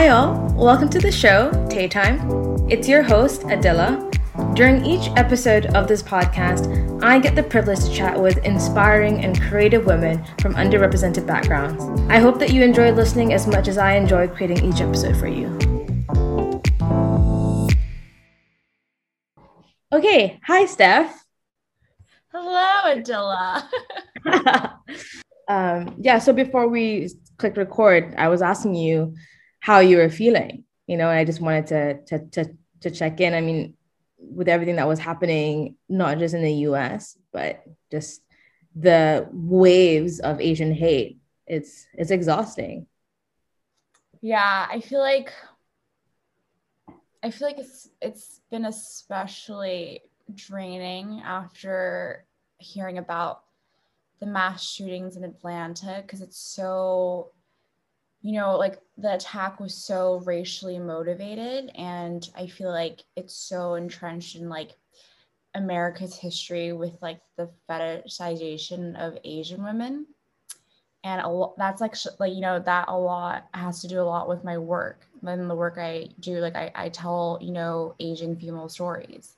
Hi, all. Welcome to the show, Tay Time. It's your host, Adela. During each episode of this podcast, I get the privilege to chat with inspiring and creative women from underrepresented backgrounds. I hope that you enjoy listening as much as I enjoy creating each episode for you. Okay, hi, Steph. Hello, Adela. um, yeah, so before we click record, I was asking you how you were feeling, you know, and I just wanted to to to to check in. I mean, with everything that was happening, not just in the US, but just the waves of Asian hate, it's it's exhausting. Yeah, I feel like I feel like it's it's been especially draining after hearing about the mass shootings in Atlanta because it's so you know, like the attack was so racially motivated. And I feel like it's so entrenched in like America's history with like the fetishization of Asian women. And a lot, that's like, like, you know, that a lot has to do a lot with my work. Then the work I do, like I, I tell, you know, Asian female stories.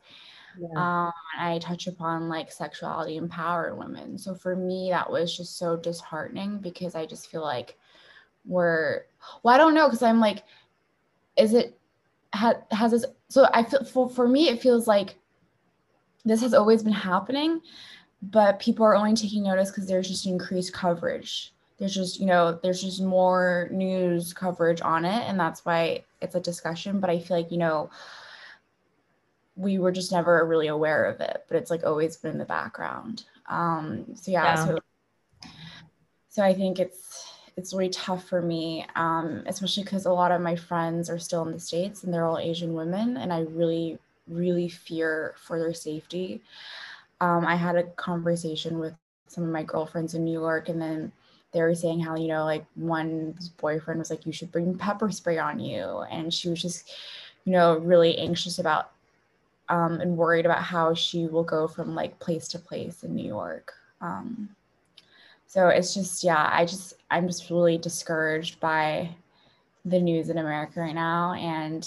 Yeah. Um, I touch upon like sexuality empowered women. So for me, that was just so disheartening because I just feel like were well i don't know because i'm like is it ha, has this so i feel for, for me it feels like this has always been happening but people are only taking notice because there's just increased coverage there's just you know there's just more news coverage on it and that's why it's a discussion but i feel like you know we were just never really aware of it but it's like always been in the background um so yeah, yeah. so so i think it's it's really tough for me, um, especially because a lot of my friends are still in the States and they're all Asian women. And I really, really fear for their safety. Um, I had a conversation with some of my girlfriends in New York, and then they were saying how, you know, like one boyfriend was like, you should bring pepper spray on you. And she was just, you know, really anxious about um, and worried about how she will go from like place to place in New York. Um, so it's just yeah i just i'm just really discouraged by the news in america right now. And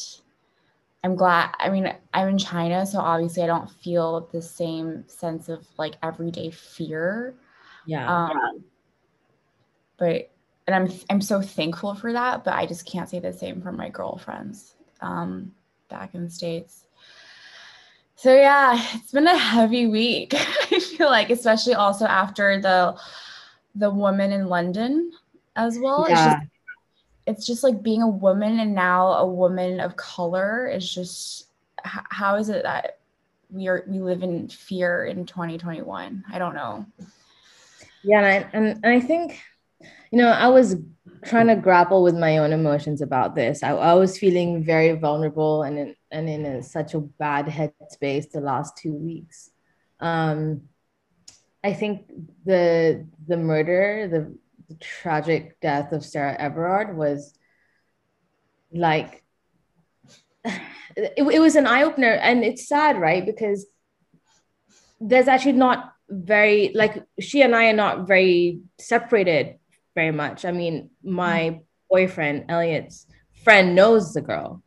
i'm glad i mean i'm in china so obviously i don't feel the same sense of like everyday fear. Yeah, um, but and i'm i'm so thankful for that but i just can't say the same for my girlfriends um back in the states. So yeah it's been a heavy week i feel like especially also after the the woman in London as well. Yeah. It's just it's just like being a woman and now a woman of color is just how is it that we are we live in fear in 2021? I don't know. Yeah, and I, and, and I think you know I was trying to grapple with my own emotions about this. I, I was feeling very vulnerable and in, and in a, such a bad headspace the last two weeks. Um, I think the the murder, the, the tragic death of Sarah Everard was like it, it was an eye opener, and it's sad, right? Because there's actually not very like she and I are not very separated very much. I mean, my boyfriend Elliot's friend knows the girl,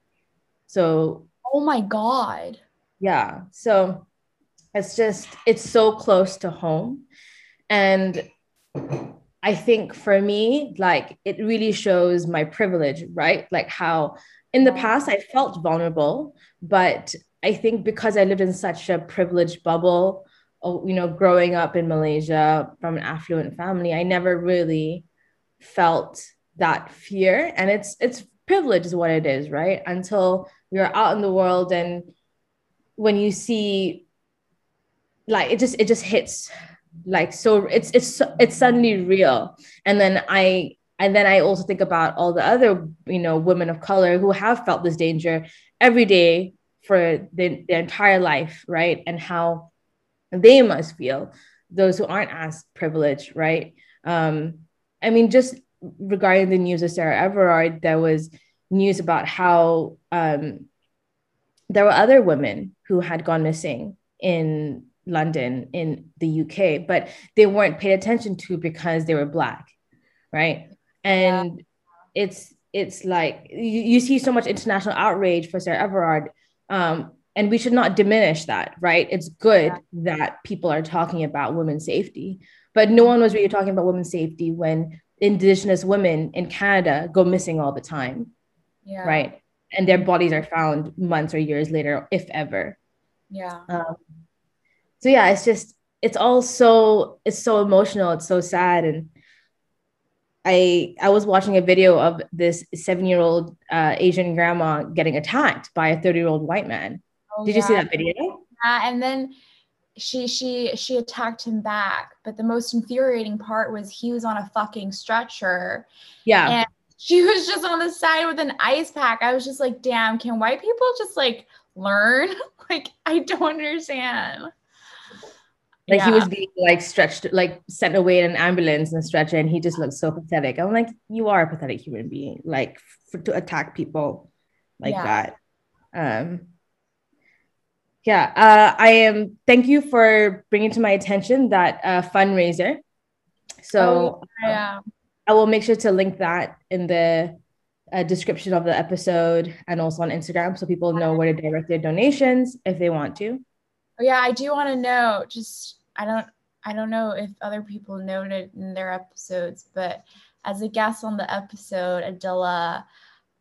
so oh my god, yeah. So it's just it's so close to home. And i think for me like it really shows my privilege right? Like how in the past i felt vulnerable but i think because i lived in such a privileged bubble oh, you know growing up in malaysia from an affluent family i never really felt that fear. And it's it's privilege is what it is right? Until you're out in the world and when you see like it just it just hits like so it's it's it's suddenly real. And then i and then i also think about all the other you know women of color who have felt this danger every day for the, their entire life right? And how they must feel those who aren't as privileged right? Um i mean just regarding the news of sarah everard there was news about how um there were other women who had gone missing in London in the UK, but they weren't paid attention to because they were black, right? And yeah. it's it's like you, you see so much international outrage for Sarah Everard. Um, and we should not diminish that, right? It's good yeah. that people are talking about women's safety, but no one was really talking about women's safety when Indigenous women in Canada go missing all the time, yeah. right? And their bodies are found months or years later, if ever. Yeah. Um, so yeah, it's just it's all so it's so emotional. It's so sad, and I I was watching a video of this seven year old uh, Asian grandma getting attacked by a thirty year old white man. Oh, Did yeah. you see that video? Yeah, and then she she she attacked him back. But the most infuriating part was he was on a fucking stretcher. Yeah. And she was just on the side with an ice pack. I was just like, damn, can white people just like learn? like, I don't understand. Like yeah. he was being like stretched, like sent away in an ambulance and stretcher, and he just looked so pathetic. I'm like, you are a pathetic human being, like for, to attack people like yeah. that. Um, yeah, uh, I am. Thank you for bringing to my attention that uh, fundraiser. So oh, yeah, um, I will make sure to link that in the uh, description of the episode and also on Instagram, so people know where to direct their donations if they want to. Oh, yeah, I do want to know just I don't I don't know if other people noted in their episodes, but as a guest on the episode, Adila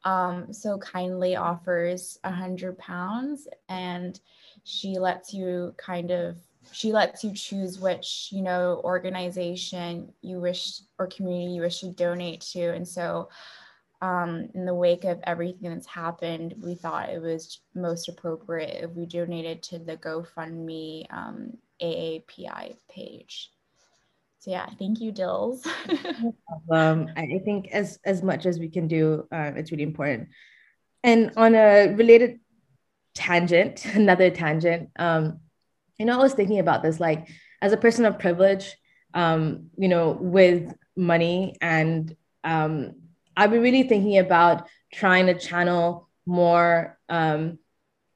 um, so kindly offers a hundred pounds and she lets you kind of she lets you choose which you know organization you wish or community you wish to donate to. And so um, in the wake of everything that's happened we thought it was most appropriate if we donated to the gofundme um, AAPI page. So yeah, thank you, Dills. um, I think as as much as we can do, uh, it's really important. And on a related tangent, another tangent, um, you know, I was thinking about this, like as a person of privilege, um, you know, with money, and um, I've been really thinking about trying to channel more um,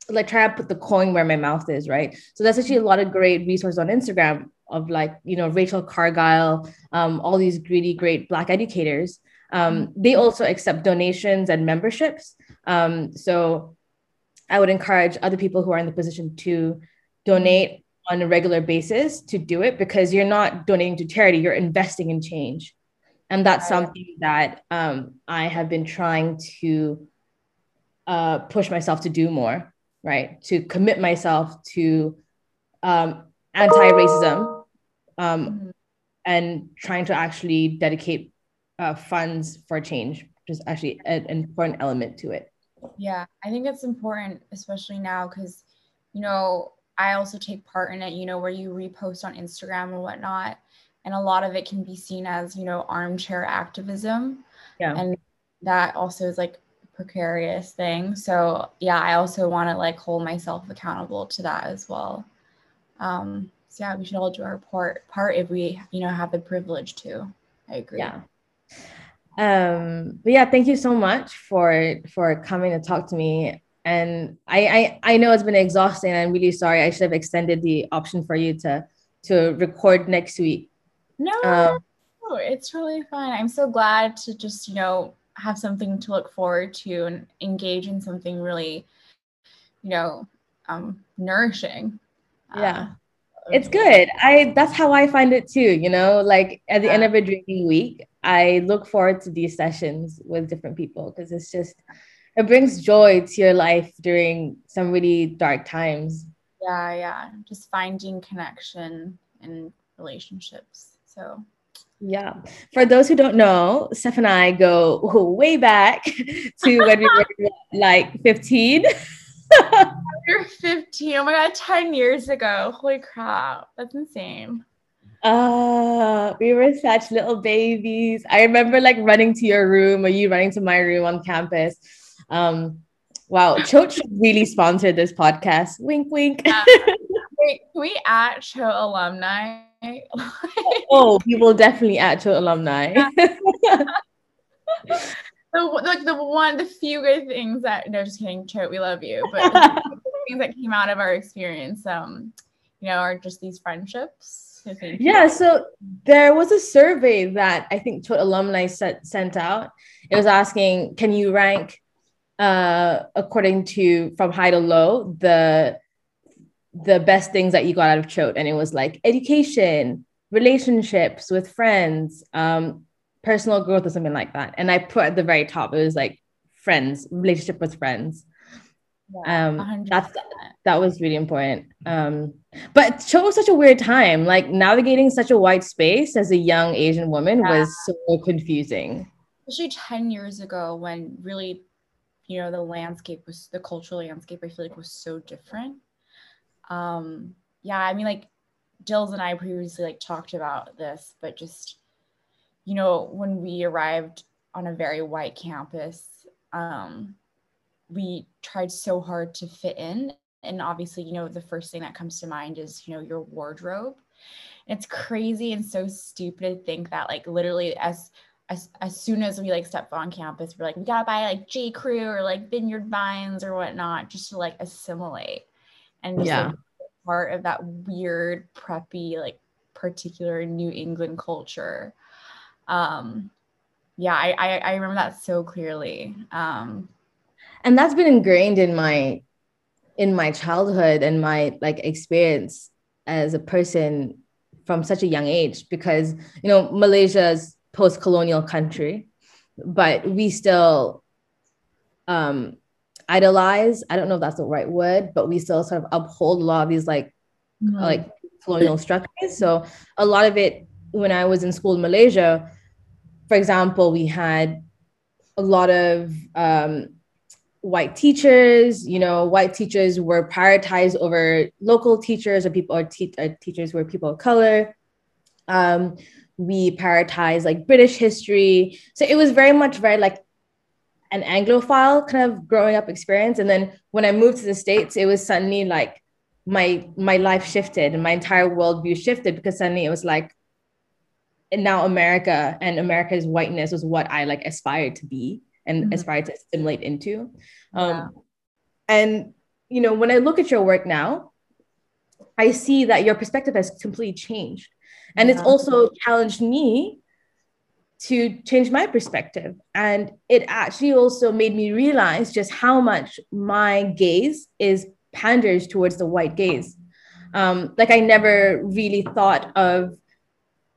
like try to put the coin where my mouth is, right? So that's actually a lot of great resources on Instagram of like, you know, Rachel Cargle, um, all these really great Black educators. Um, they also accept donations and memberships. Um, so I would encourage other people who are in the position to donate on a regular basis to do it because you're not donating to charity, you're investing in change. And that's something that um, I have been trying to uh, push myself to do more right? To commit myself to um, anti-racism um, mm-hmm. and trying to actually dedicate uh, funds for change, which is actually an important element to it. Yeah, I think it's important, especially now, because you know I also take part in it. You know, where you repost on Instagram or whatnot, and a lot of it can be seen as you know armchair activism. Yeah, and that also is like precarious thing. So yeah, I also want to like hold myself accountable to that as well. Um, so yeah, we should all do our part part if we, you know, have the privilege to. I agree. Yeah. Um, but yeah, thank you so much for for coming to talk to me. And I I, I know it's been exhausting. I'm really sorry. I should have extended the option for you to to record next week. No, um, it's really fine. I'm so glad to just, you know, have something to look forward to and engage in something really, you know, um, nourishing. Yeah. Uh, it's good. I that's how I find it too, you know, like at the yeah. end of a drinking week, I look forward to these sessions with different people because it's just it brings joy to your life during some really dark times. Yeah, yeah. Just finding connection and relationships. So yeah. For those who don't know, Steph and I go way back to when we were like 15. You're 15. Oh my God, 10 years ago. Holy crap. That's insane. Uh, we were such little babies. I remember like running to your room or you running to my room on campus. Um, wow, should really sponsor this podcast. Wink, wink. Yeah. Wait, can we at Choate alumni? oh, we will definitely add to alumni. the like the one, the few good things that no, just kidding, Choate, we love you, but things that came out of our experience. Um, you know, are just these friendships? Yeah, so there was a survey that I think Choate alumni set, sent out. It was asking, can you rank uh, according to from high to low the the best things that you got out of Choate? And it was like education, relationships with friends, um, personal growth, or something like that. And I put at the very top, it was like friends, relationship with friends. Yeah, um, that's that was really important. Um, but Choate was such a weird time. Like navigating such a wide space as a young Asian woman yeah. was so confusing. Especially 10 years ago when really, you know, the landscape was the cultural landscape, I feel like was so different. Um, yeah, I mean, like Dills and I previously like talked about this, but just, you know, when we arrived on a very white campus, um, we tried so hard to fit in. And obviously you know the first thing that comes to mind is you know your wardrobe. It's crazy and so stupid to think that like literally as as, as soon as we like step on campus we're like we gotta buy like j. Crew or like vineyard vines or whatnot just to like assimilate and just yeah. like, part of that weird preppy like particular new england culture um yeah I, I i remember that so clearly um and that's been ingrained in my in my childhood and my like experience as a person from such a young age because you know malaysia's post-colonial country but we still um idolize i don't know if that's the right word but we still sort of uphold a lot of these like mm-hmm. like colonial structures. So a lot of it when i was in school in malaysia for example we had a lot of um white teachers you know white teachers were prioritized over local teachers or people or, te- or teachers were people of color. Um, we prioritize like british history. So it was very much very like an anglophile kind of growing up experience and then when i moved to the states it was suddenly like my my life shifted and my entire worldview shifted because suddenly it was like and now america and america's whiteness was what i like aspired to be and mm-hmm. aspire to assimilate into. Um, yeah. And, you know, when I look at your work now, I see that your perspective has completely changed. And yeah. it's also challenged me to change my perspective. And it actually also made me realize just how much my gaze is panders towards the white gaze. Um, like I never really thought of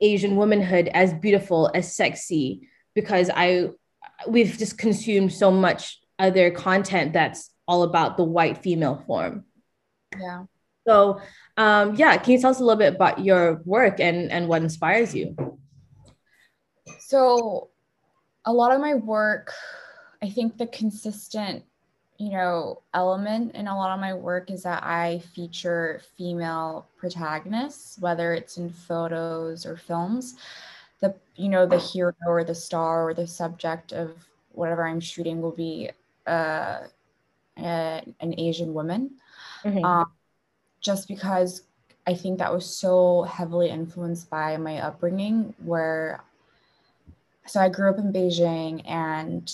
Asian womanhood as beautiful, as sexy, because I we've just consumed so much other content that's all about the white female form. Yeah. So, um, yeah, can you tell us a little bit about your work and and what inspires you? So, a lot of my work, I think the consistent, you know, element in a lot of my work is that I feature female protagonists, whether it's in photos or films the you know the hero or the star or the subject of whatever I'm shooting will be uh, a, an Asian woman. Mm-hmm. Um, just because I think that was so heavily influenced by my upbringing, where so I grew up in Beijing and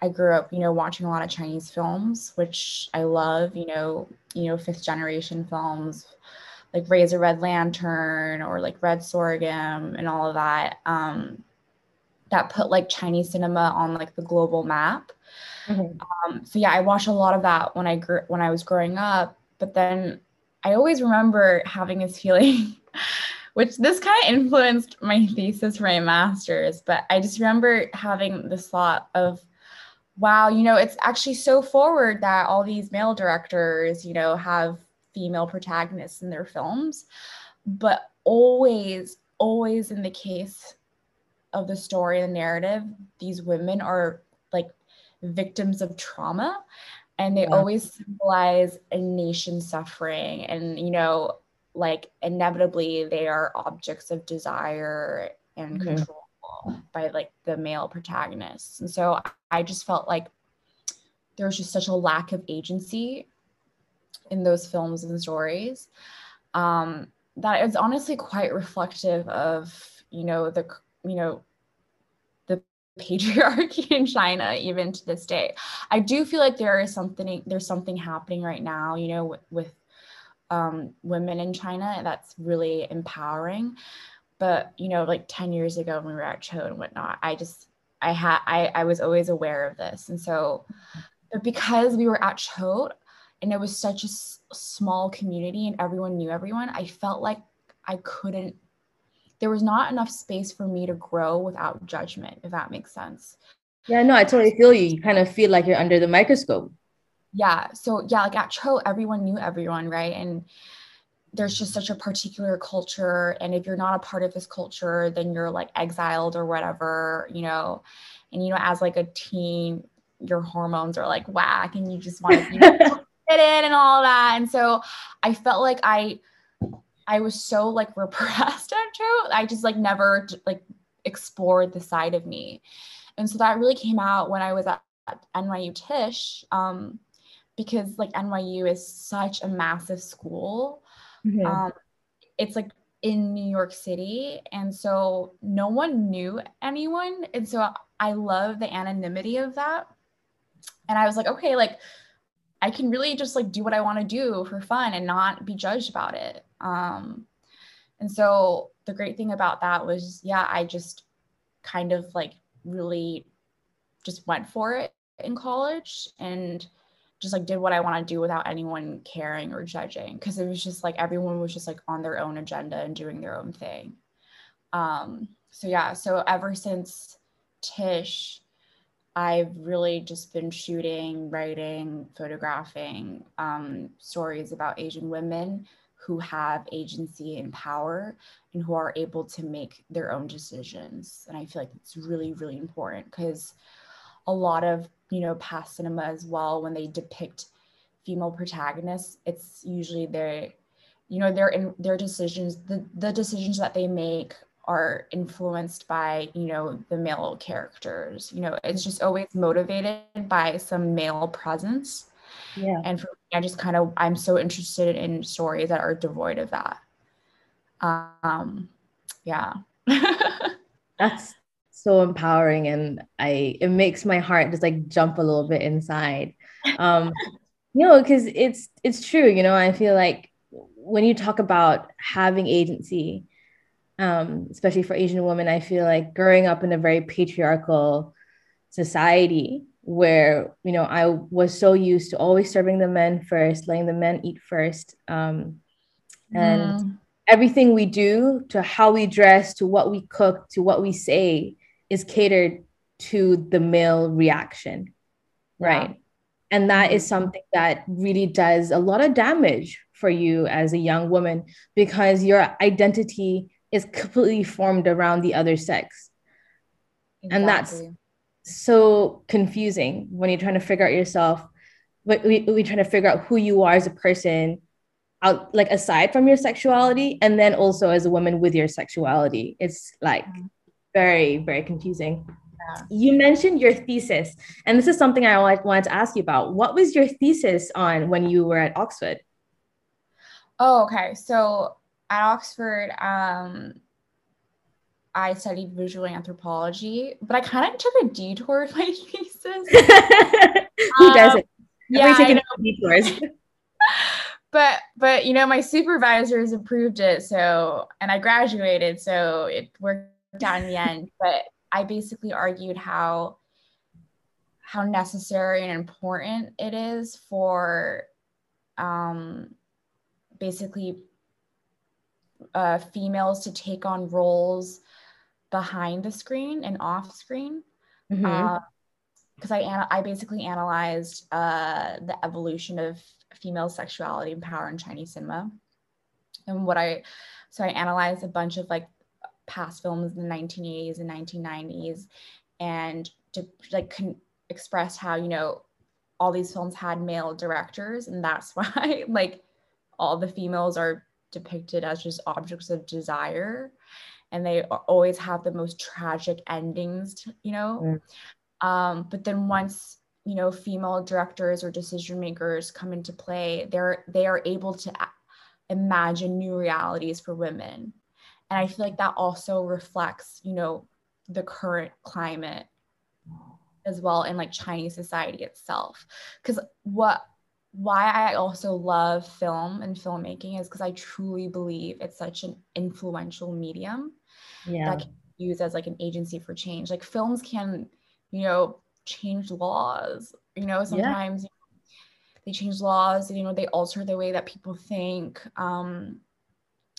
I grew up, you know, watching a lot of Chinese films, which I love, you know, you know, fifth generation films, like Raise a Red Lantern or like Red Sorghum and all of that. Um, that put like Chinese cinema on like the global map. Mm-hmm. Um, so yeah, I watched a lot of that when I grew when I was growing up. But then I always remember having this feeling, which this kind of influenced my thesis for my master's. But I just remember having this thought of, wow, you know, it's actually so forward that all these male directors, you know, have female protagonists in their films, but always, always in the case of the story and the narrative, these women are like victims of trauma and they yeah. always symbolize a nation suffering and you know like inevitably they are objects of desire and mm-hmm. control by like the male protagonists and so i just felt like there was just such a lack of agency in those films and stories um, that is honestly quite reflective of you know the you know the patriarchy in China even to this day. I do feel like there is something there's something happening right now, you know, with, with um, women in China. That's really empowering. But you know, like 10 years ago when we were at Choate and whatnot, I just I had I, I was always aware of this. And so but because we were at Choate and it was such a s- small community and everyone knew everyone, I felt like I couldn't there was not enough space for me to grow without judgment, if that makes sense. Yeah, no, I totally feel you. You kind of feel like you're under the microscope. Yeah. So yeah, like at Choate, everyone knew everyone, right? And there's just such a particular culture and if you're not a part of this culture then you're like exiled or whatever you know and you know as like a teen your hormones are like whack and you just want to fit in and all that and so i felt like i i was so like repressed at Choate i just like never like explored the side of me and so that really came out when i was at, at nyu tisch um, because like nyu is such a massive school Mm-hmm. Um, it's like in New York City. And so no one knew anyone. And so I love the anonymity of that. And I was like, okay, like I can really just like do what I want to do for fun and not be judged about it. Um, and so the great thing about that was, yeah, I just kind of like really just went for it in college and just like did what I want to do without anyone caring or judging because it was just like everyone was just like on their own agenda and doing their own thing. Um, so yeah, so ever since Tisch, I've really just been shooting, writing, photographing um, stories about Asian women who have agency and power and who are able to make their own decisions. And I feel like it's really, really important because a lot of you know past cinema as well when they depict female protagonists it's usually their you know their in their decisions the, the decisions that they make are influenced by you know the male characters. You know it's just always motivated by some male presence. Yeah. And for me i just kind of i'm so interested in stories that are devoid of that. Um yeah. That's so empowering and I it makes my heart just like jump a little bit inside. Um, you know, because it's it's true, you know, I feel like when you talk about having agency, um, especially for Asian women, I feel like growing up in a very patriarchal society where you know I was so used to always serving the men first, letting the men eat first, um, and mm. everything we do, to how we dress, to what we cook, to what we say, is catered to the male reaction, right? Yeah. And that is mm-hmm. something that really does a lot of damage for you as a young woman because your identity is completely formed around the other sex. Exactly. And that's so confusing when you're trying to figure out yourself, but we, we're trying to figure out who you are as a person out like aside from your sexuality and then also as a woman with your sexuality. It's like mm-hmm very, very confusing. Yeah. You mentioned your thesis, and this is something I wanted to ask you about. What was your thesis on when you were at Oxford? Oh, okay. So at Oxford, um, I studied visual anthropology, but I kind of took a detour with my thesis. Who um, doesn't? Yeah, taking detours. but but you know my supervisors approved it so and i graduated so it worked down in the end, but I basically argued how how necessary and important it is for um, basically uh, females to take on roles behind the screen and off screen. Because mm-hmm. uh, I I basically analyzed uh, the evolution of female sexuality and power in Chinese cinema, and what I so I analyzed a bunch of like past films in the 1980s and 1990s and to like con- express how you know all these films had male directors and that's why like all the females are depicted as just objects of desire and they always have the most tragic endings you know mm. um, but then once you know female directors or decision makers come into play they're they are able to imagine new realities for women and i feel like that also reflects you know the current climate as well in like chinese society itself because what why I also love film and filmmaking is because I truly believe it's such an influential medium yeah. that can be used as like an agency for change. Like films can, you know, change laws. You know, sometimes yeah. they change laws. You know, they alter the way that people think. Um,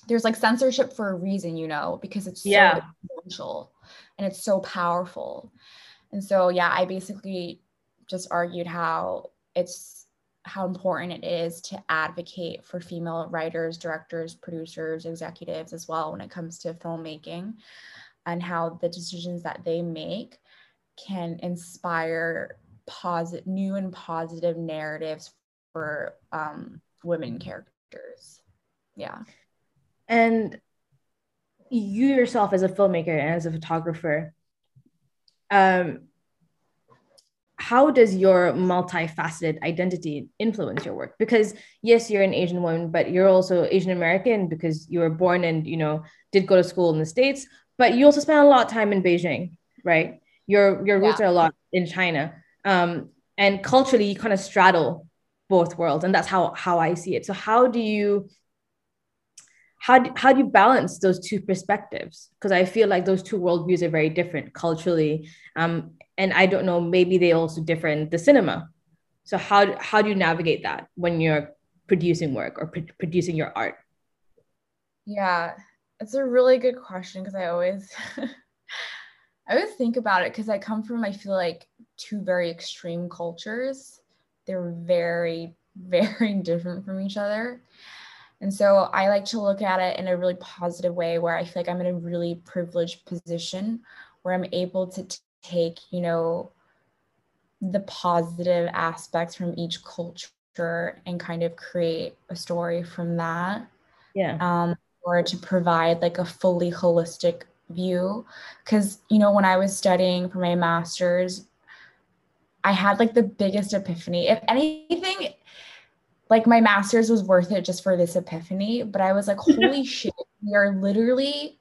there's like censorship for a reason, you know, because it's yeah. so influential and it's so powerful. And so, yeah, I basically just argued how it's how important it is to advocate for female writers, directors, producers, executives as well when it comes to filmmaking and how the decisions that they make can inspire positive new and positive narratives for um, women characters. Yeah. And you yourself as a filmmaker and as a photographer, um, how does your multifaceted identity influence your work? Because yes you're an asian woman but you're also asian american because you were born and you know did go to school in the states but you also spent a lot of time in beijing right? Your your roots yeah. are a lot in china. Um, and culturally you kind of straddle both worlds and that's how how i see it. So how do you how do, how do you balance those two perspectives? Because i feel like those two worldviews are very different culturally um, and i don't know maybe they also differ in the cinema. So how how do you navigate that when you're producing work or pr- producing your art? Yeah it's a really good question because i always i always think about it because i come from i feel like two very extreme cultures. They're very very different from each other and so I like to look at it in a really positive way where I feel like I'm in a really privileged position where I'm able to t- take, you know, the positive aspects from each culture and kind of create a story from that. Yeah. Um, or to provide like a fully holistic view. Cause, you know, when I was studying for my master's, I had like the biggest epiphany. If anything, like my master's was worth it just for this epiphany. But I was like, holy shit, we are literally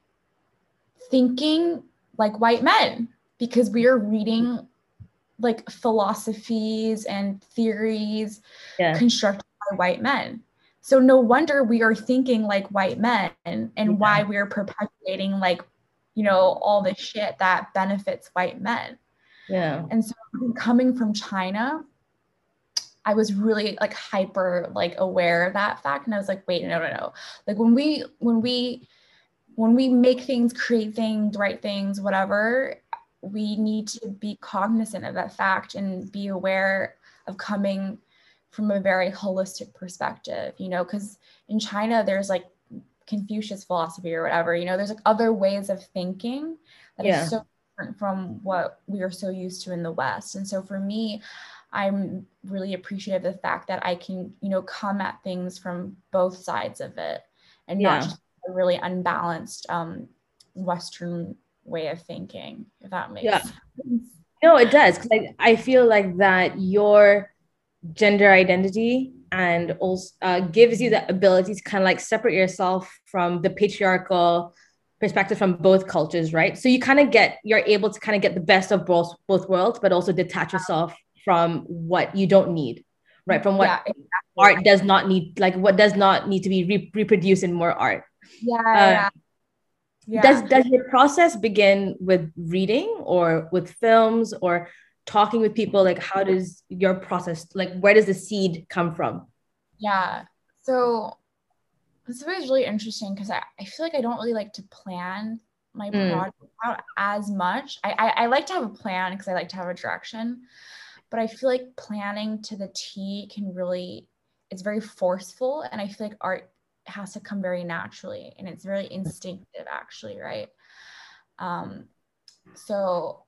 thinking like white men because we are reading like philosophies and theories yeah. constructed by white men. So no wonder we are thinking like white men and yeah. why we're perpetuating like, you know, all the shit that benefits white men. Yeah. And so coming from China, I was really like hyper like aware of that fact. And I was like, wait, no, no, no. Like when we when we when we make things, create things, write things, whatever, we need to be cognizant of that fact and be aware of coming from a very holistic perspective, you know, because in China there's like Confucius philosophy or whatever, you know, there's like other ways of thinking that yeah. is so different from what we are so used to in the West. And so for me, I'm really appreciative of the fact that I can, you know, come at things from both sides of it and yeah. not just a really unbalanced um, Western way of thinking, if that makes yeah. sense. No, it does. Cause I, I feel like that your gender identity and also uh, gives you the ability to kind of like separate yourself from the patriarchal perspective from both cultures, right? So you kind of get, you're able to kind of get the best of both both worlds, but also detach yourself from what you don't need right from what yeah, exactly. art does not need like what does not need to be re- reproduced in more art yeah, uh, yeah. yeah. does does your process begin with reading or with films or talking with people like how does your process like where does the seed come from yeah so this is really interesting because I, I feel like i don't really like to plan my mm. project out as much I, I, I like to have a plan because i like to have a direction but I feel like planning to the T can really, it's very forceful. And I feel like art has to come very naturally and it's very instinctive, actually, right? Um, so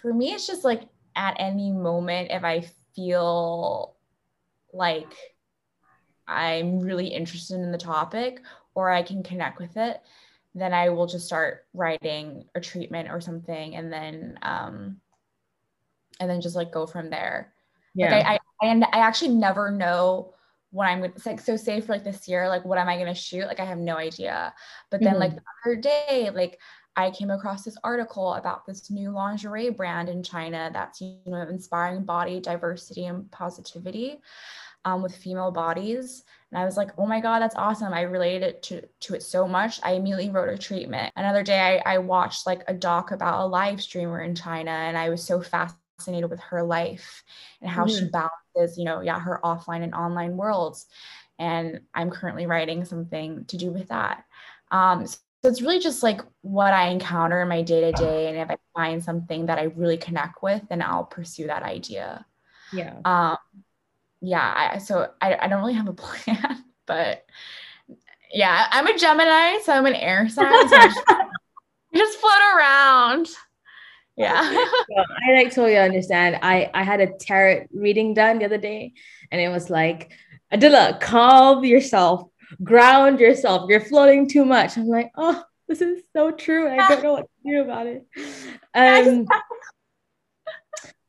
for me, it's just like at any moment, if I feel like I'm really interested in the topic or I can connect with it, then I will just start writing a treatment or something. And then, um, and then just like go from there. Yeah. Like I, I, I, I actually never know what I'm gonna like. So say for like this year, like what am I gonna shoot? Like I have no idea. But then mm-hmm. like the other day, like I came across this article about this new lingerie brand in China that's you know inspiring body diversity and positivity. um, with female bodies. And I was like, oh my God, that's awesome. I related to, to it so much. I immediately wrote a treatment. Another day I, I watched like a doc about a live streamer in China and I was so fascinated with her life and how mm-hmm. she balances, you know, yeah, her offline and online worlds. And I'm currently writing something to do with that. Um, so it's really just like what I encounter in my day to day. And if I find something that I really connect with, then I'll pursue that idea. Yeah. Um, yeah, I, so I, I don't really have a plan, but yeah, I'm a Gemini, so I'm an air sign. So just, just float around. Yeah. I like totally understand. I, I had a tarot reading done the other day, and it was like, Adila, calm yourself, ground yourself. You're floating too much. I'm like, oh, this is so true. I don't know what to do about it. Um,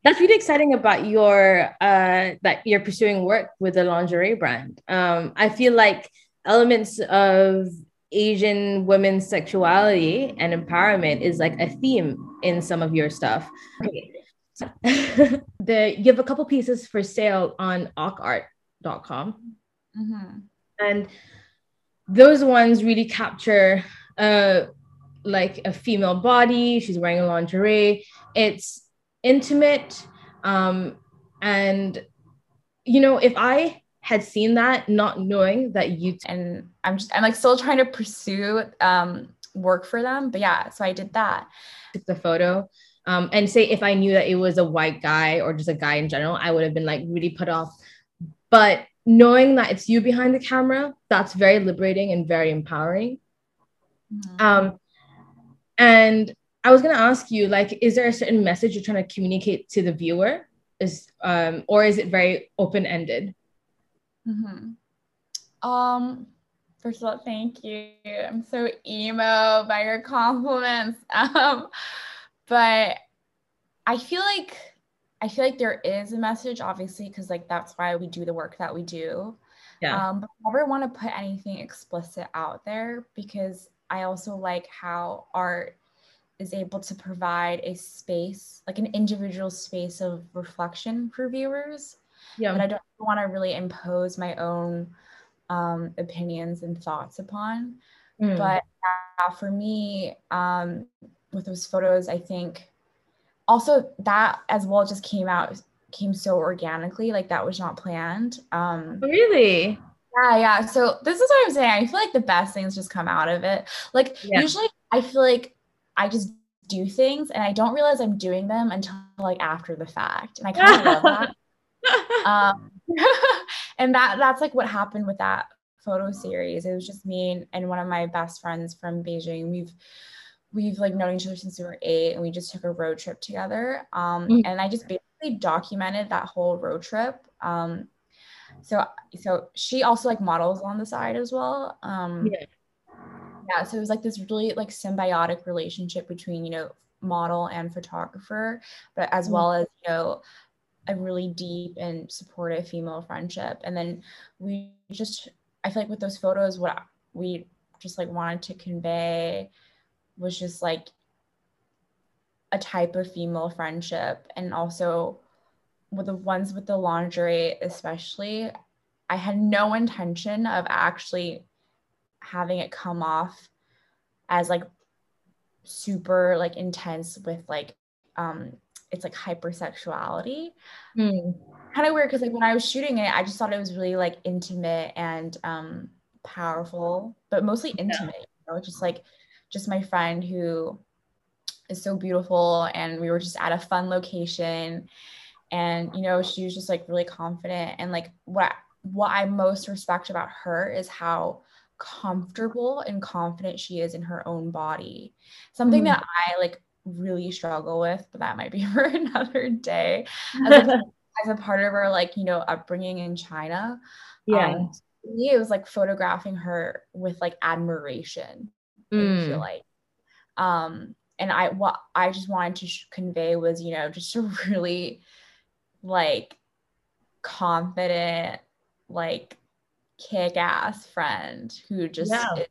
that's really exciting about your uh that you're pursuing work with the lingerie brand um i feel like elements of asian women's sexuality and empowerment is like a theme in some of your stuff okay. the you have a couple pieces for sale on awkart.com mm-hmm. and those ones really capture uh like a female body she's wearing a lingerie it's intimate um, and you know if i had seen that not knowing that you t- and i'm just i'm like still trying to pursue um, work for them but yeah so i did that took the photo um, and say if i knew that it was a white guy or just a guy in general i would have been like really put off but knowing that it's you behind the camera that's very liberating and very empowering mm-hmm. um, and I was gonna ask you, like, is there a certain message you're trying to communicate to the viewer? Is um, or is it very open ended? Mm-hmm. Um, first of all, thank you. I'm so emo by your compliments. Um, but I feel like I feel like there is a message, obviously, because like that's why we do the work that we do. Yeah. Um, but I never want to put anything explicit out there because I also like how art is able to provide a space, like an individual space of reflection for viewers. Yeah. But I don't want to really impose my own um, opinions and thoughts upon. Mm. But uh, for me, um, with those photos, I think also that as well just came out came so organically, like that was not planned. Um, really? Yeah, yeah. So this is what I'm saying. I feel like the best things just come out of it. Like yeah. usually I feel like I just do things and I don't realize I'm doing them until like after the fact. And I kind of love that. Um, and that that's like what happened with that photo series. It was just me and one of my best friends from Beijing. We've we've like known each other since we were eight and we just took a road trip together. Um, mm-hmm. and I just basically documented that whole road trip. Um, so so she also like models on the side as well. Um, yeah yeah so it was like this really like symbiotic relationship between you know model and photographer but as mm-hmm. well as you know a really deep and supportive female friendship. And then we just i feel like with those photos what we just like wanted to convey was just like a type of female friendship. And also with the ones with the lingerie especially i had no intention of actually having it come off as like super like intense with like um it's like hypersexuality. Mm. Kind of weird because like when I was shooting it, I just thought it was really like intimate and um powerful, but mostly intimate, yeah. you know, just like just my friend who is so beautiful and we were just at a fun location and you know she was just like really confident and like what what I most respect about her is how comfortable and confident she is in her own body. Something mm. that I like really struggle with, but that might be for another day. As a, as a part of her, like, you know, upbringing in China. Yeah. Um, me, it was like photographing her with like admiration. Mm. I feel like. Um, and I what I just wanted to sh- convey was, you know, just a really like confident, like kick-ass friend who just yeah. is,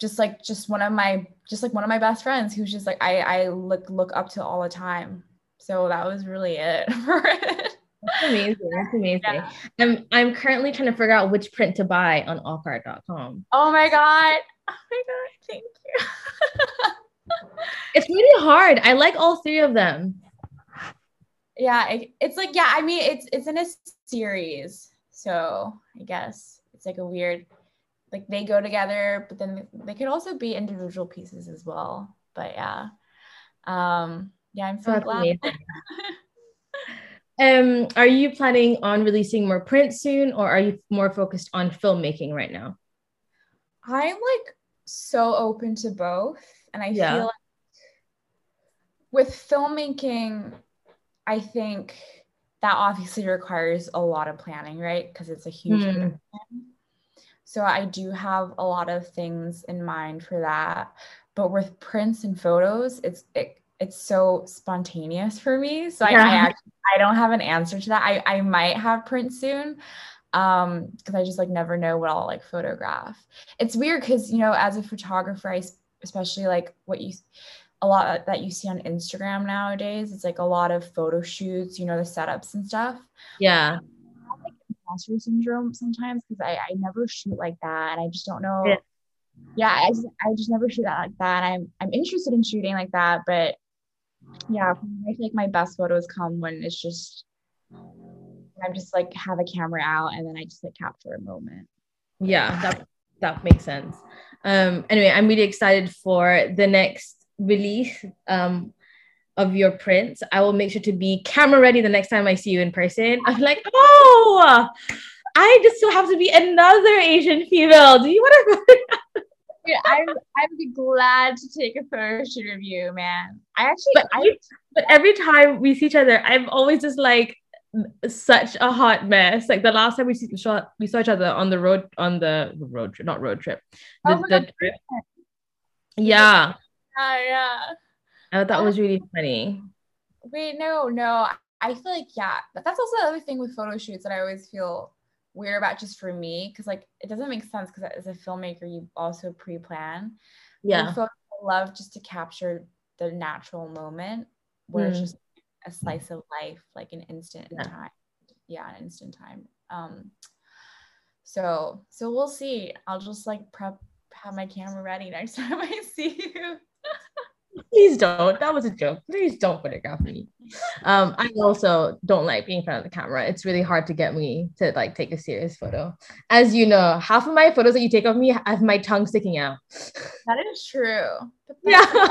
just like just one of my just like one of my best friends who's just like I I look look up to all the time. So that was really it for it. That's amazing. That's amazing. Yeah. I'm I'm currently trying to figure out which print to buy on allcart.com. Oh my god. Oh my god, thank you. it's really hard. I like all three of them. Yeah, it, it's like yeah, I mean it's it's in a series. So I guess it's like a weird like they go together, but then they could also be individual pieces as well. But yeah. Um yeah, I'm so glad. Um, are you planning on releasing more prints soon, or are you more focused on filmmaking right now? I'm like so open to both, and I yeah. feel like with filmmaking, I think that obviously requires a lot of planning, right? Because it's a huge mm. So I do have a lot of things in mind for that. But with prints and photos, it's it, it's so spontaneous for me. So yeah. I, I, actually I don't have an answer to that. I, I might have prints soon um because I just like never know what I'll like photograph. It's weird because you know as a photographer, I especially like what you a lot that you see on Instagram nowadays. It's like a lot of photo shoots, you know, the setups and stuff. Yeah. I have like imposter syndrome sometimes because I, I never shoot like that and I just don't know. Yeah. yeah, I just I just never shoot that like that. I'm I'm interested in shooting like that, but yeah, I feel like my best photos come when it's just I'm just like have a camera out and then I just like capture a moment. Yeah, that that makes sense. Um anyway, I'm really excited for the next release um of your prints. I will make sure to be camera ready the next time I see you in person. I'm like, oh, I just still have to be another Asian female. Do you want to I'm I'd be glad to take a photo shoot of you, man. I actually but, I, but every time we see each other, I'm always just like such a hot mess. Like the last time we saw we saw each other on the road on the road trip, not road trip. The, oh the trip. Yeah. Yeah, yeah. Oh, that was really funny. Wait, no, no. I feel like yeah, but that's also the other thing with photo shoots that I always feel weird about just for me because like it doesn't make sense because as a filmmaker you also pre-plan. Yeah. I love just to capture the natural moment where mm. it's just a slice of life like an instant in time. Yeah an instant time. Um so so we'll see. I'll just like prep have my camera ready next time i see you please don't. That was a joke. Please don't photograph me. Um, I also don't like being in front of the camera. It's really hard to get me to like take a serious photo. As you know, half of my photos that you take of me have my tongue sticking out. That is true. Yeah.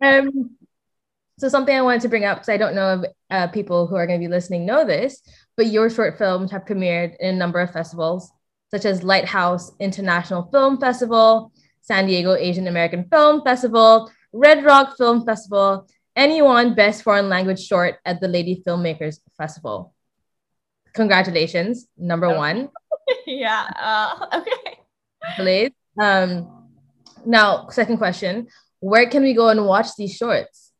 um, so something I wanted to bring up because I don't know if uh, people who are going to be listening know this, but your short films have premiered in a number of festivals, such as Lighthouse International Film Festival, San Diego Asian American Film Festival, Red Rock Film Festival, and you won Best Foreign Language Short at the Lady Filmmakers Festival. Congratulations, number okay. one. yeah. Uh, okay. Please. Um, now, second question: Where can we go and watch these shorts?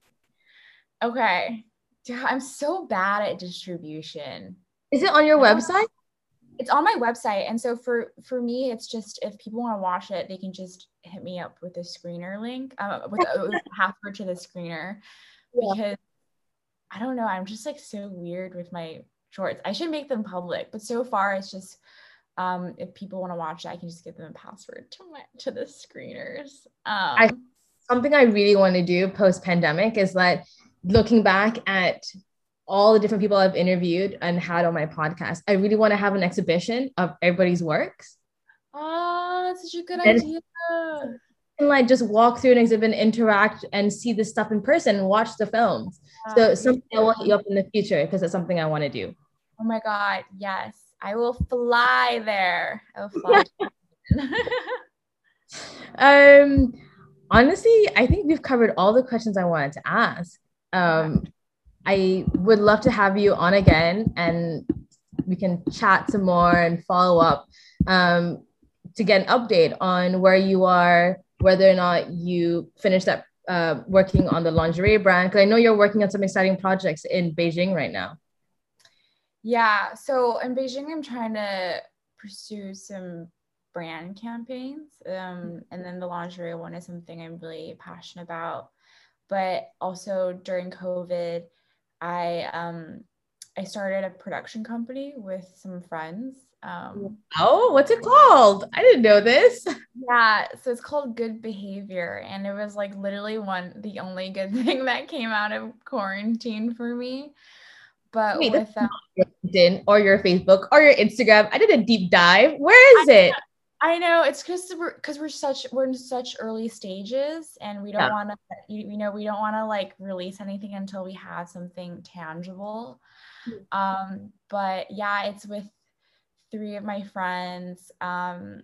Okay. I'm so bad at distribution. Is it on your website? It's on my website and so for for me it's just if people want to watch it they can just hit me up with a screener link uh, with a password to the screener. Because i don't know i'm just like so weird with my shorts. I should make them public but so far it's just um if people want to watch it i can just give them a password to my to the screeners. Um I, something i really want to do post pandemic is that looking back at all the different people I've interviewed and had on my podcast. I really want to have an exhibition of everybody's works. Oh, that's such a good and, idea. And like just walk through an exhibit, interact, and see the stuff in person and watch the films. so something I will hit you up in the future because it's something I want to do. Oh my god, yes. I will fly there. I will fly. um honestly, I think we've covered all the questions I wanted to ask. Um, I would love to have you on again and we can chat some more and follow up um, to get an update on where you are, whether or not you finished that uh, working on the lingerie brand. Because I know you're working on some exciting projects in Beijing right now. Yeah. So in Beijing, I'm trying to pursue some brand campaigns. Um, and then the lingerie one is something I'm really passionate about. But also during COVID, I um I started a production company with some friends. Um, oh, what's it called? I didn't know this. Yeah, so it's called Good Behavior, and it was like literally one the only good thing that came out of quarantine for me. But Wait, with that, LinkedIn or your Facebook or your Instagram, I did a deep dive. Where is I, it? I know it's because we're because we're such we're in such early stages, and we don't yeah. want to you, you know we don't want to like release anything until we have something tangible. Mm-hmm. Um, but yeah, it's with three of my friends, um,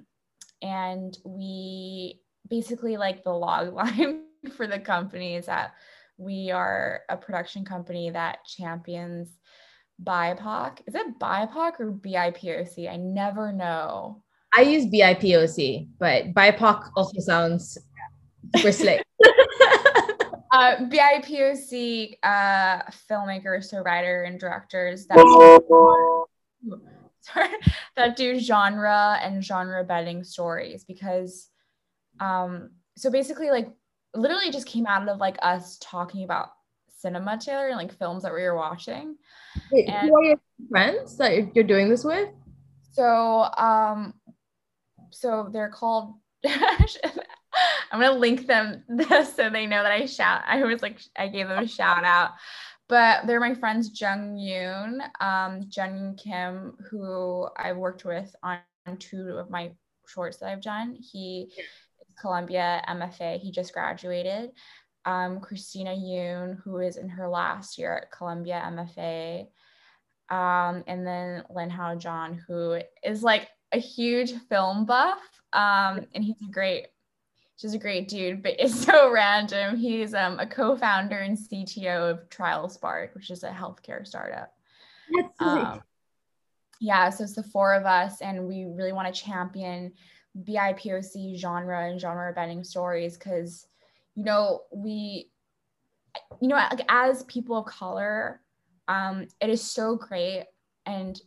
and we basically like the log line for the company is that we are a production company that champions BIPOC. Is it BIPOC or BIPOC? I never know. I use BIPOC, but BIPOC also sounds super slick. uh, BIPOC uh, filmmakers, so writer and directors that that do genre and genre bending stories because um so basically like literally just came out of like us talking about cinema together and like films that we were watching. Wait, and, who are your friends that you're doing this with? So um so they're called I'm gonna link them this so they know that I shout. I was like I gave them a shout out, but they're my friends Jung Yoon, um, Jung Kim, who I've worked with on two of my shorts that I've done. He is Columbia MFA. He just graduated. Um, Christina Yoon, who is in her last year at Columbia MFA. Um, and then Lin Hao John, who is like a huge film buff. Um, and he's a great, just a great dude, but it's so random. He's um, a co-founder and CTO of TrialSpark, which is a healthcare startup. Um, yeah, so it's the four of us, and we really want to champion BIPOC genre and genre bending stories because, you know, we, you know, like as people of color, um, it is so great and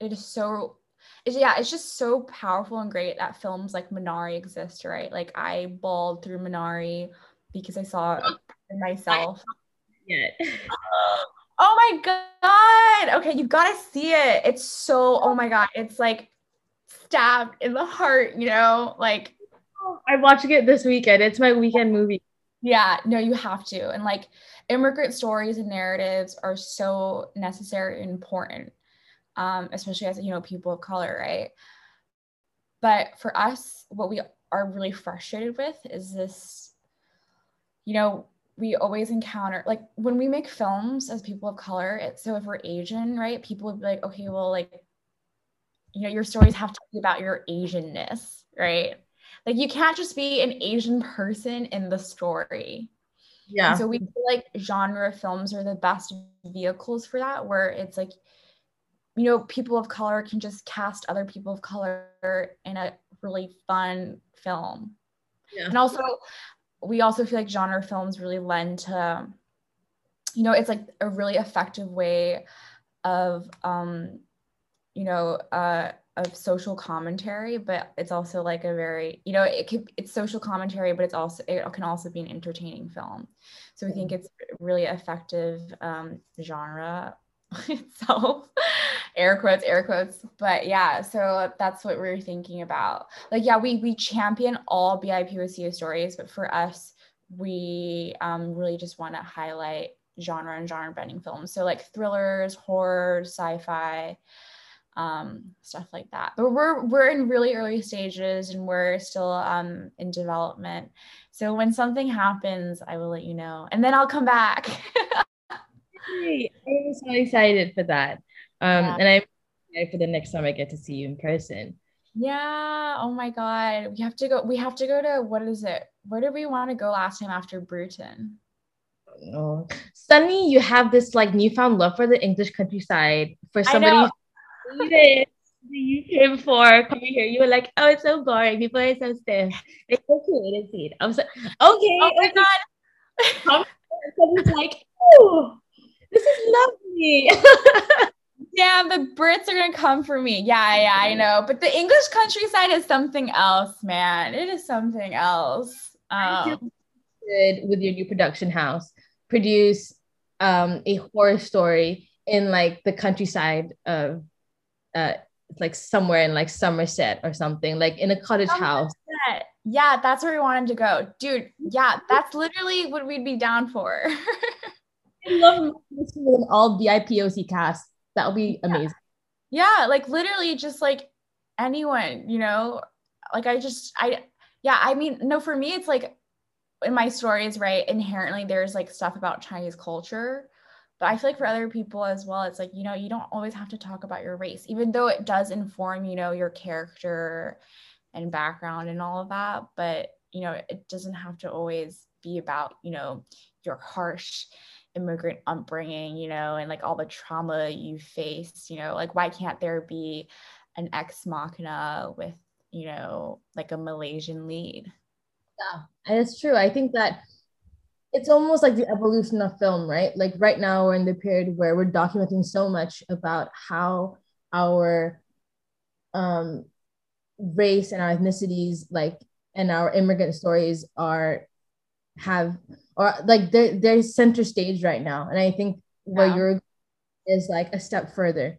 it is so it's, yeah, it's just so powerful and great that films like Minari exist, right? Like I bawled through Minari because I saw it myself. Yet. oh my god! Okay, you gotta see it. It's so oh my god, it's like stabbed in the heart, you know, like I'm watching it this weekend. It's my weekend movie. Yeah, no, you have to. And like immigrant stories and narratives are so necessary and important um, especially as you know people of color, right? But for us, what we are really frustrated with is this, you know, we always encounter like when we make films as people of color. It, so if we're Asian, right, people would be like, okay, well, like, you know, your stories have to be about your Asianness, right? Like you can't just be an Asian person in the story. Yeah. And so we feel like genre films are the best vehicles for that, where it's like you know, people of color can just cast other people of color in a really fun film. Yeah. And also, we also feel like genre films really lend to, you know, it's like a really effective way of, um, you know, uh, of social commentary, but it's also like a very, you know, it could it's social commentary, but it's also it can also be an entertaining film. So we think it's really effective um, genre itself air quotes air quotes. But yeah so that's what we're thinking about. Like yeah we we champion all bipoc stories but for us we um, really just want to highlight genre and genre bending films. So like thrillers horror sci-fi um, stuff like that. But we're we're in really early stages and we're still um, in development. So when something happens i will let you know. And then i'll come back. I'm so excited for that. Um, yeah. and I'm excited for the next time I get to see you in person. Yeah. Oh my God. We have to go. We have to go to what is it? Where did we want to go last time after Bruton? Oh, Sunny, you have this like newfound love for the English countryside. For somebody who the UK before coming here, you were like, "Oh, it's so boring. People are so stiff. It's so cute, isn't it?" I was like, "Okay." Oh my okay. god! It's like, "Oh, this is lovely. Damn, the Brits are gonna come for me. Yeah, yeah, I know. But the English countryside is something else, man. It is something else. Um, with your new production house, produce um, a horror story in like the countryside of uh, like somewhere in like Somerset or something, like in a cottage Somerset. house. Yeah, that's where we wanted to go. Dude, yeah, that's literally what we'd be down for. I love all BIPOC cast. That would be amazing. Yeah. yeah, like literally just like anyone, you know, like I just, I, yeah, I mean, no, for me, it's like in my stories, right? Inherently, there's like stuff about Chinese culture. But I feel like for other people as well, it's like, you know, you don't always have to talk about your race, even though it does inform, you know, your character and background and all of that. But, you know, it doesn't have to always be about, you know, your harsh immigrant upbringing, you know, and like all the trauma you faced, you know, like why can't there be an ex machina with, you know, like a Malaysian lead? Yeah, and it's true. I think that it's almost like the evolution of film, right? Like right now we're in the period where we're documenting so much about how our um race and our ethnicities like and our immigrant stories are have or like they're, they're center stage right now and i think where yeah. you're is like a step further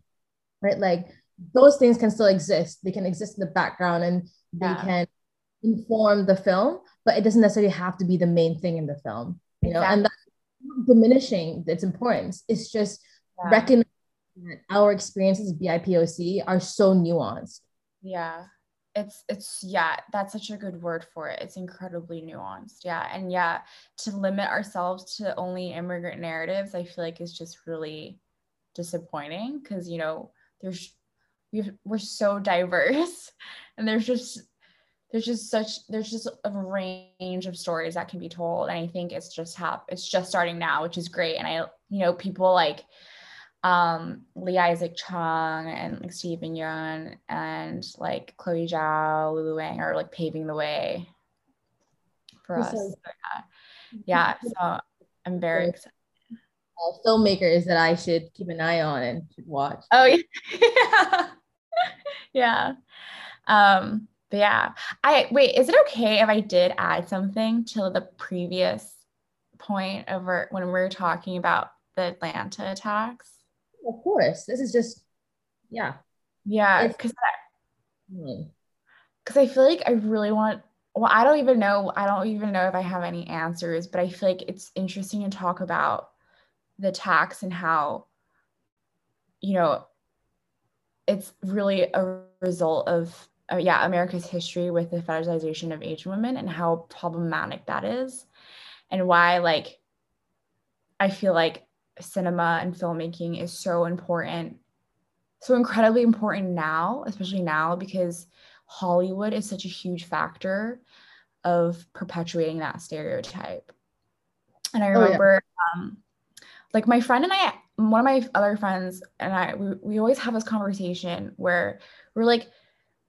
right like those things can still exist they can exist in the background and they yeah. can inform the film but it doesn't necessarily have to be the main thing in the film you know exactly. and that's diminishing its importance it's just yeah. recognizing that our experiences bipoc are so nuanced yeah it's it's yeah that's such a good word for it. It's incredibly nuanced. Yeah and yeah to limit ourselves to only immigrant narratives i feel like is just really disappointing because you know there's we we're so diverse and there's just there's just such there's just a range of stories that can be told. And i think it's just hap it's just starting now which is great. And i you know people like um, Lee Isaac Chung and like Steven Yeun and like Chloe Zhao, Lulu Wang are like paving the way for us. So, yeah. yeah, so I'm very excited. Uh, filmmakers that I should keep an eye on and should watch. Oh yeah, yeah. Um, but yeah, I wait. Is it okay if I did add something to the previous point over when we were talking about the Atlanta attacks? Of course. This is just, yeah. Yeah, because because I feel like I really want. Well, I don't even know. I don't even know if I have any answers, but I feel like it's interesting to talk about the tax and how, you know, it's really a result of uh, yeah America's history with the fetishization of Asian women and how problematic that is, and why like I feel like cinema and filmmaking is so important, so incredibly important now, especially now because Hollywood is such a huge factor of perpetuating that stereotype. And I remember, oh, yeah. um, like my friend and I, one of my other friends and I, we, we always have this conversation where we're like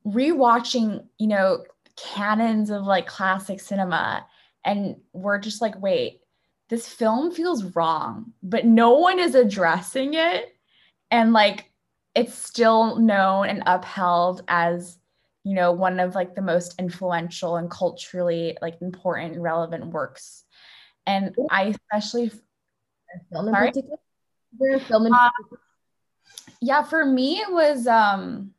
rewatching, you know, canons of like classic cinema, and we're just like, wait, this film feels wrong, but no one is addressing it. And like it's still known and upheld as, you know, one of like the most influential and culturally like important and relevant works. And I especially film in. Film in uh, yeah, for me it was um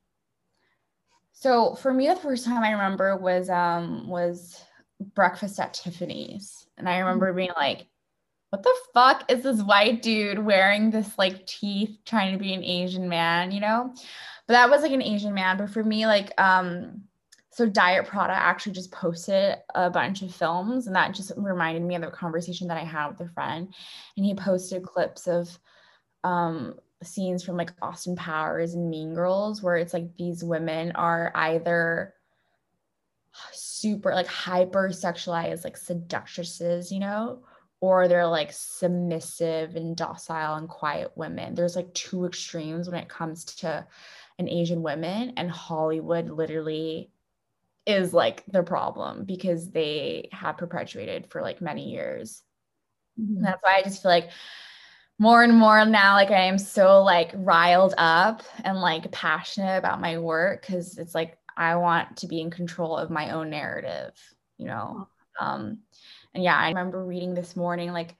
so for me the first time I remember was um was breakfast at Tiffany's. And I remember being like, what the fuck is this white dude wearing this like teeth trying to be an Asian man, you know? But that was like an Asian man. But for me, like, um, so Diet Prada actually just posted a bunch of films, and that just reminded me of the conversation that I had with a friend. And he posted clips of um, scenes from like Austin Powers and Mean Girls, where it's like these women are either super like hyper sexualized, like seductresses, you know, or they're like submissive and docile and quiet women. There's like two extremes when it comes to an Asian women, and Hollywood literally is like the problem because they have perpetuated for like many years. Mm-hmm. that's why I just feel like more and more now, like I am so like riled up and like passionate about my work because it's like I want to be in control of my own narrative, you know. Um, and yeah, I remember reading this morning like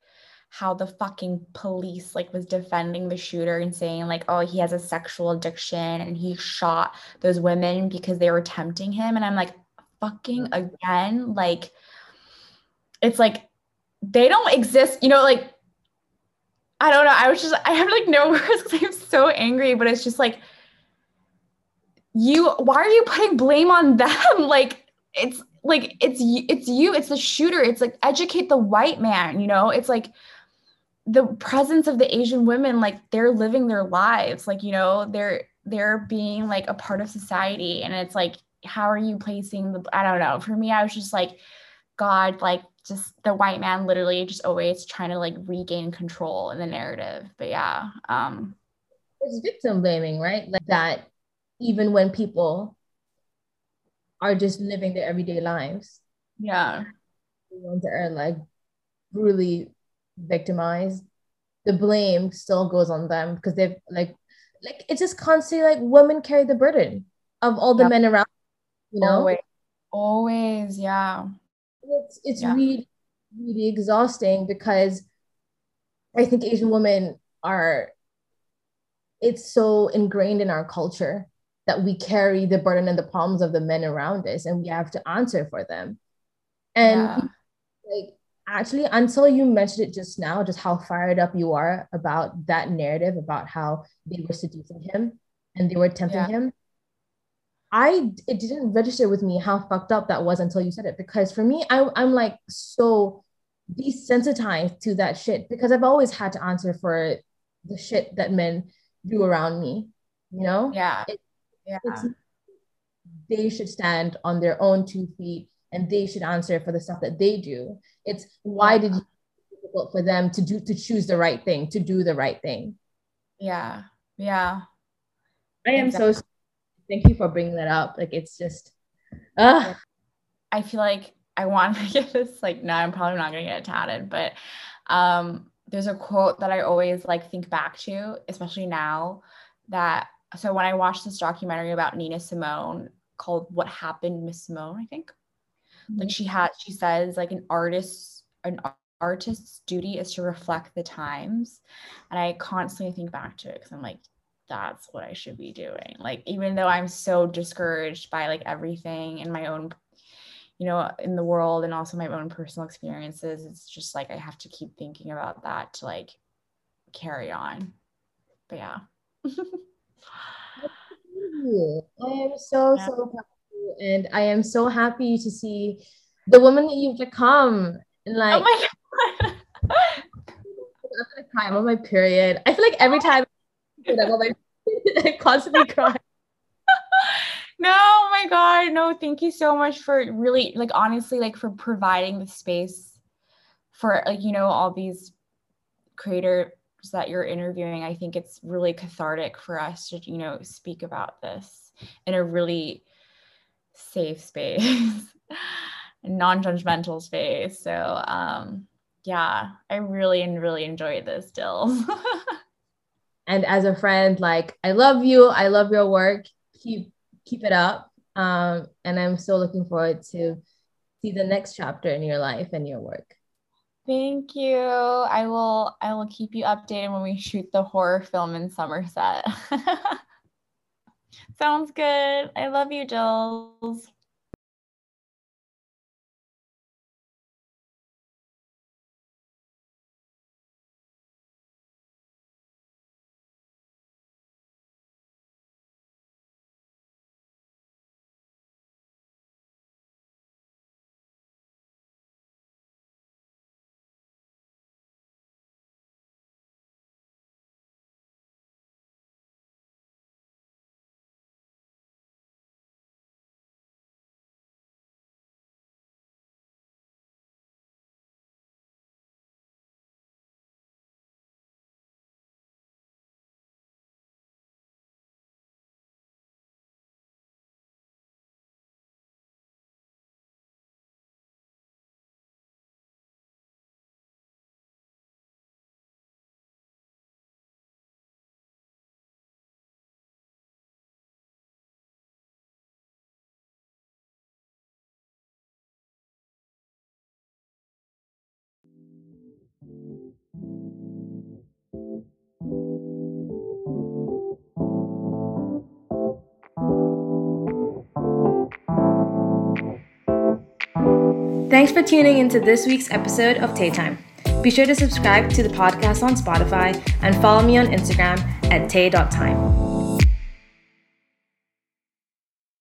how the fucking police like was defending the shooter and saying like oh he has a sexual addiction and he shot those women because they were tempting him. And i'm like fucking again? Like it's like they don't exist you know like i don't know. I was just i have like no words because i'm so angry but it's just like you why are you putting blame on them? Like it's like it's it's you it's the shooter it's like educate the white man you know? It's like the presence of the asian women like they're living their lives like you know they're they're being like a part of society and it's like how are you placing the i don't know for me i was just like god like just the white man literally just always trying to like regain control in the narrative but yeah um. It's victim blaming right? Like that even when people are just living their everyday lives yeah the ones that are like brutally victimized, the blame still goes on them because they've like like it's just constantly like women carry the burden of all the yep. men around, you know. Always, always yeah. It's it's yeah. really really exhausting because I think Asian women are it's so ingrained in our culture that we carry the burden and the problems of the men around us and we have to answer for them. And yeah. like actually until you mentioned it just now just how fired up you are about that narrative about how they were seducing him and they were tempting yeah. him i it didn't register with me how fucked up that was until you said it because for me I, i'm like so desensitized to that shit because i've always had to answer for the shit that men do around me you know yeah it, yeah they should stand on their own two feet and they should answer for the stuff that they do. It's why did you difficult for them to do to choose the right thing, to do the right thing. Yeah. Yeah. I am exactly. so thank you for bringing that up. Like it's just uh I feel like I want to get this like no, I'm probably not gonna get it tatted, but um there's a quote that I always like think back to, especially now that so when I watched this documentary about Nina Simone called What Happened Miss Simone, I think like mm-hmm. she has she says like an artist an artist's duty is to reflect the times. And i constantly think back to it because i'm like that's what i should be doing. Like even though i'm so discouraged by like everything in my own you know in the world and also my own personal experiences it's just like i have to keep thinking about that to like carry on. But yeah i am so yeah. so proud and I am so happy to see the woman that you've become. And like, oh my god, I'm gonna cry. I'm on my period. I feel like every time I'm on my I constantly cry. no, oh my god, no! Thank you so much for really, like, honestly, like, for providing the space for, like, you know, all these creators that you're interviewing. I think it's really cathartic for us to, you know, speak about this in a really safe space, non-judgmental space. So um yeah, I really and really enjoyed this still. and as a friend, like I love you. I love your work. Keep keep it up. Um, and I'm so looking forward to see the next chapter in your life and your work. Thank you. I will I will keep you updated when we shoot the horror film in Somerset. Sounds good. I love you, Jules. Thanks for tuning into this week's episode of Tay Time. Be sure to subscribe to the podcast on Spotify and follow me on Instagram at tay.time.